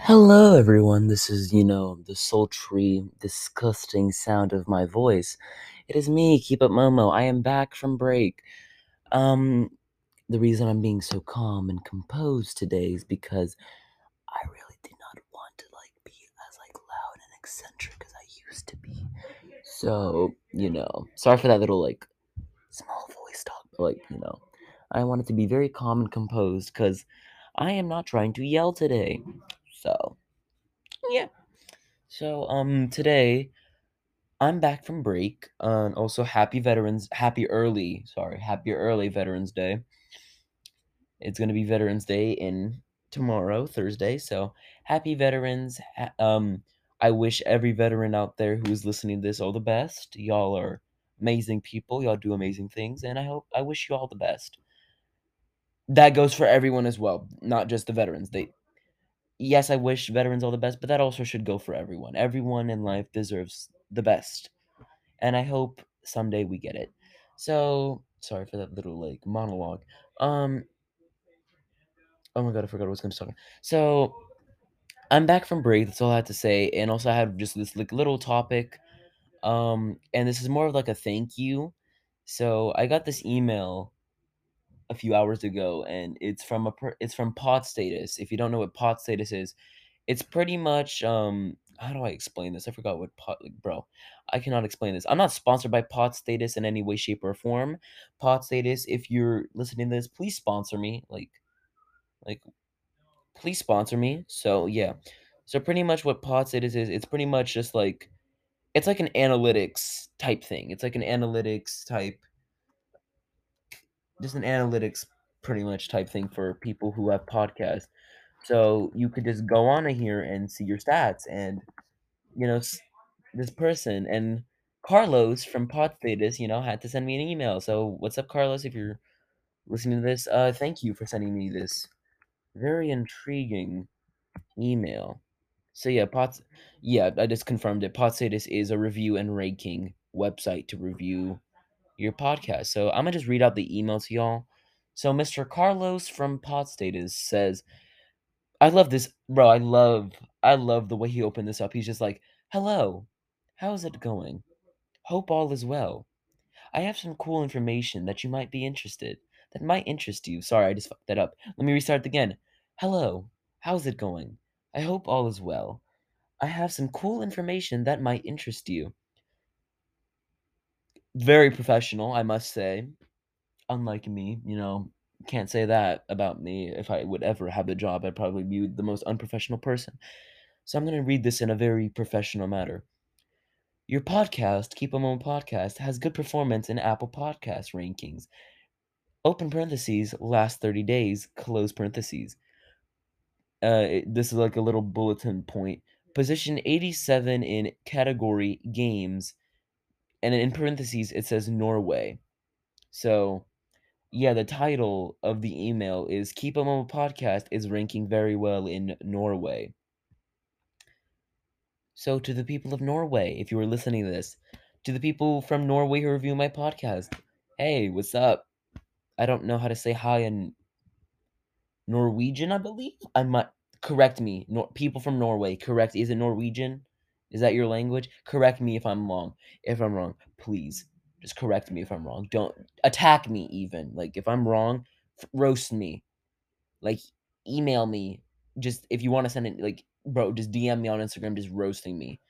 Hello, everyone. This is, you know, the sultry, disgusting sound of my voice. It is me, Keep Up Momo. I am back from break. Um, the reason I'm being so calm and composed today is because I really did not want to like be as like loud and eccentric as I used to be. So, you know, sorry for that little like small voice talk, but like, you know, I wanted to be very calm and composed because I am not trying to yell today. So, yeah. So, um, today I'm back from break. and also, happy Veterans, happy early, sorry, happy early Veterans Day. It's gonna be Veterans Day in tomorrow, Thursday. So, happy veterans. ha- Um, I wish every veteran out there who is listening to this all the best. Y'all are amazing people. Y'all do amazing things, and I hope I wish you all the best. That goes for everyone as well, not just the veterans. They yes, I wish veterans all the best, but that also should go for everyone. Everyone in life deserves the best. and I hope someday we get it. So sorry for that little like monologue. Um, oh my god, I forgot what I was going to talk. So I'm back from break. That's all I had to say, and also I had just this like little topic. Um, and this is more of like a thank you. So I got this email a few hours ago, and it's from a per- it's from Pod Status. If you don't know what Pod Status is, it's pretty much um how do I explain this? I forgot what pot like bro. I cannot explain this. I'm not sponsored by Pod Status in any way, shape, or form. Pod Status, if you're listening to this, please sponsor me. Like like please sponsor me. So yeah. So pretty much what Pod Status is, it's pretty much just like it's like an analytics type thing. It's like an analytics type just an analytics pretty much type thing for people who have podcasts. So you could just go on here and see your stats and you know this person and Carlos from Podstatus, you know, had to send me an email. So what's up, Carlos? If you're listening to this, uh, thank you for sending me this very intriguing email. So yeah, Pots, yeah, I just confirmed it. Podstatus is a review and ranking website to review your podcast. So I'm gonna just read out the email to y'all. So Mr. Carlos from Podstatus says, "I love this, bro. I love, I love the way he opened this up. He's just like, hello, how's it going? Hope all is well. I have some cool information that you might be interested, that might interest you. Sorry, I just fucked that up. Let me restart again. Hello, how's it going? I hope all is well. I have some cool information that might interest you. Very professional, I must say. Unlike me, you know, can't say that about me. If I would ever have the job, I'd probably be the most unprofessional person. So I'm going to read this in a very professional manner. Your podcast, Keep Keep 'em On Podcast, has good performance in Apple Podcast rankings. Open parentheses, last 30 days, close parentheses. Uh, this is like a little bulletin point. Position 87 in category games, and in parentheses it says Norway. So, yeah, the title of the email is Keep 'em On Podcast is ranking very well in Norway. So, to the people of Norway, if you are listening to this, to the people from Norway who review my podcast, hey, what's up? I don't know how to say hi in Norwegian, I believe. I might correct me. Nor- people from Norway, correct. Is it Norwegian? Is that your language? Correct me if I'm wrong. If I'm wrong, please just correct me if I'm wrong. Don't attack me even. Like if I'm wrong, roast me. Like email me. Just if you want to send it like bro, just DM me on Instagram just roasting me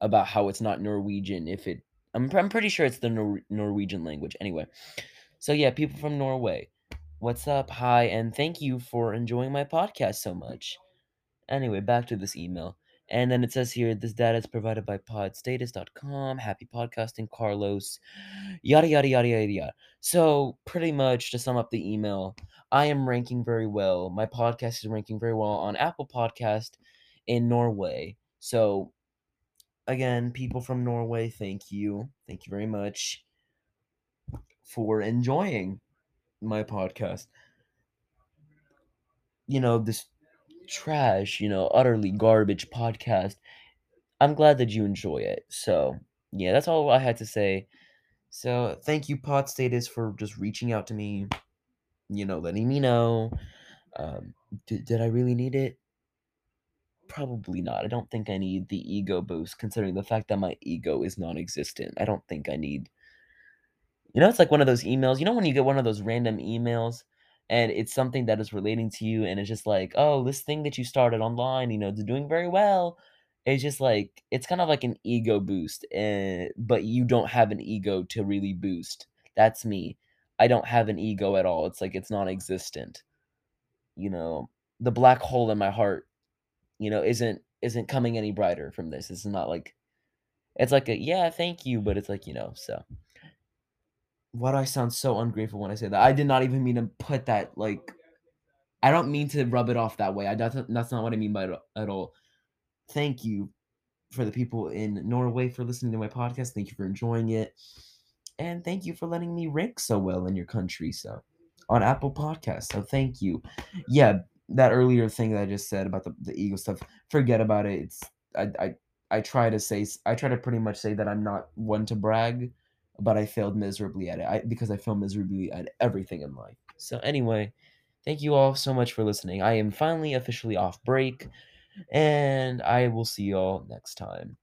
about how it's not Norwegian if it I'm I'm pretty sure it's the Nor- Norwegian language. Anyway. So yeah, people from Norway. What's up? Hi, and thank you for enjoying my podcast so much. Anyway, back to this email. And then it says here this data is provided by podstatus.com. Happy podcasting, Carlos. Yada, yada, yada, yada, yada. So, pretty much to sum up the email, I am ranking very well. My podcast is ranking very well on Apple Podcast in Norway. So, again, people from Norway, thank you. Thank you very much for enjoying my podcast. You know, this trash, you know, utterly garbage podcast. I'm glad that you enjoy it. So, yeah, that's all I had to say. So, thank you, Pod Status, for just reaching out to me, you know, letting me know. Um, did, did I really need it? Probably not. I don't think I need the ego boost considering the fact that my ego is non-existent. I don't think I need You know, it's like one of those emails you know when you get one of those random emails, and it's something that is relating to you, and it's just like, "Oh, this thing that you started online, you know, it's doing very well." It's just like it's kind of like an ego boost, eh, but you don't have an ego to really boost. That's me. I don't have an ego at all. It's like it's non-existent. You know, the black hole in my heart, you know, isn't isn't coming any brighter from this. It's not like it's like a, "Yeah, thank you," but it's like, you know, so Why do I sound so ungrateful when I say that? I did not even mean to put that, like I don't mean to rub it off that way. I that's that's not what I mean by it at all. Thank you for the people in Norway for listening to my podcast. Thank you for enjoying it. And thank you for letting me rank so well in your country, so on Apple Podcasts, so thank you. Yeah, that earlier thing that I just said about the the ego stuff, forget about it. It's I I I try to say I try to pretty much say that I'm not one to brag, but I failed miserably at it. I because I failed miserably at everything in life. So anyway, thank you all so much for listening. I am finally officially off break, and I will see y'all next time.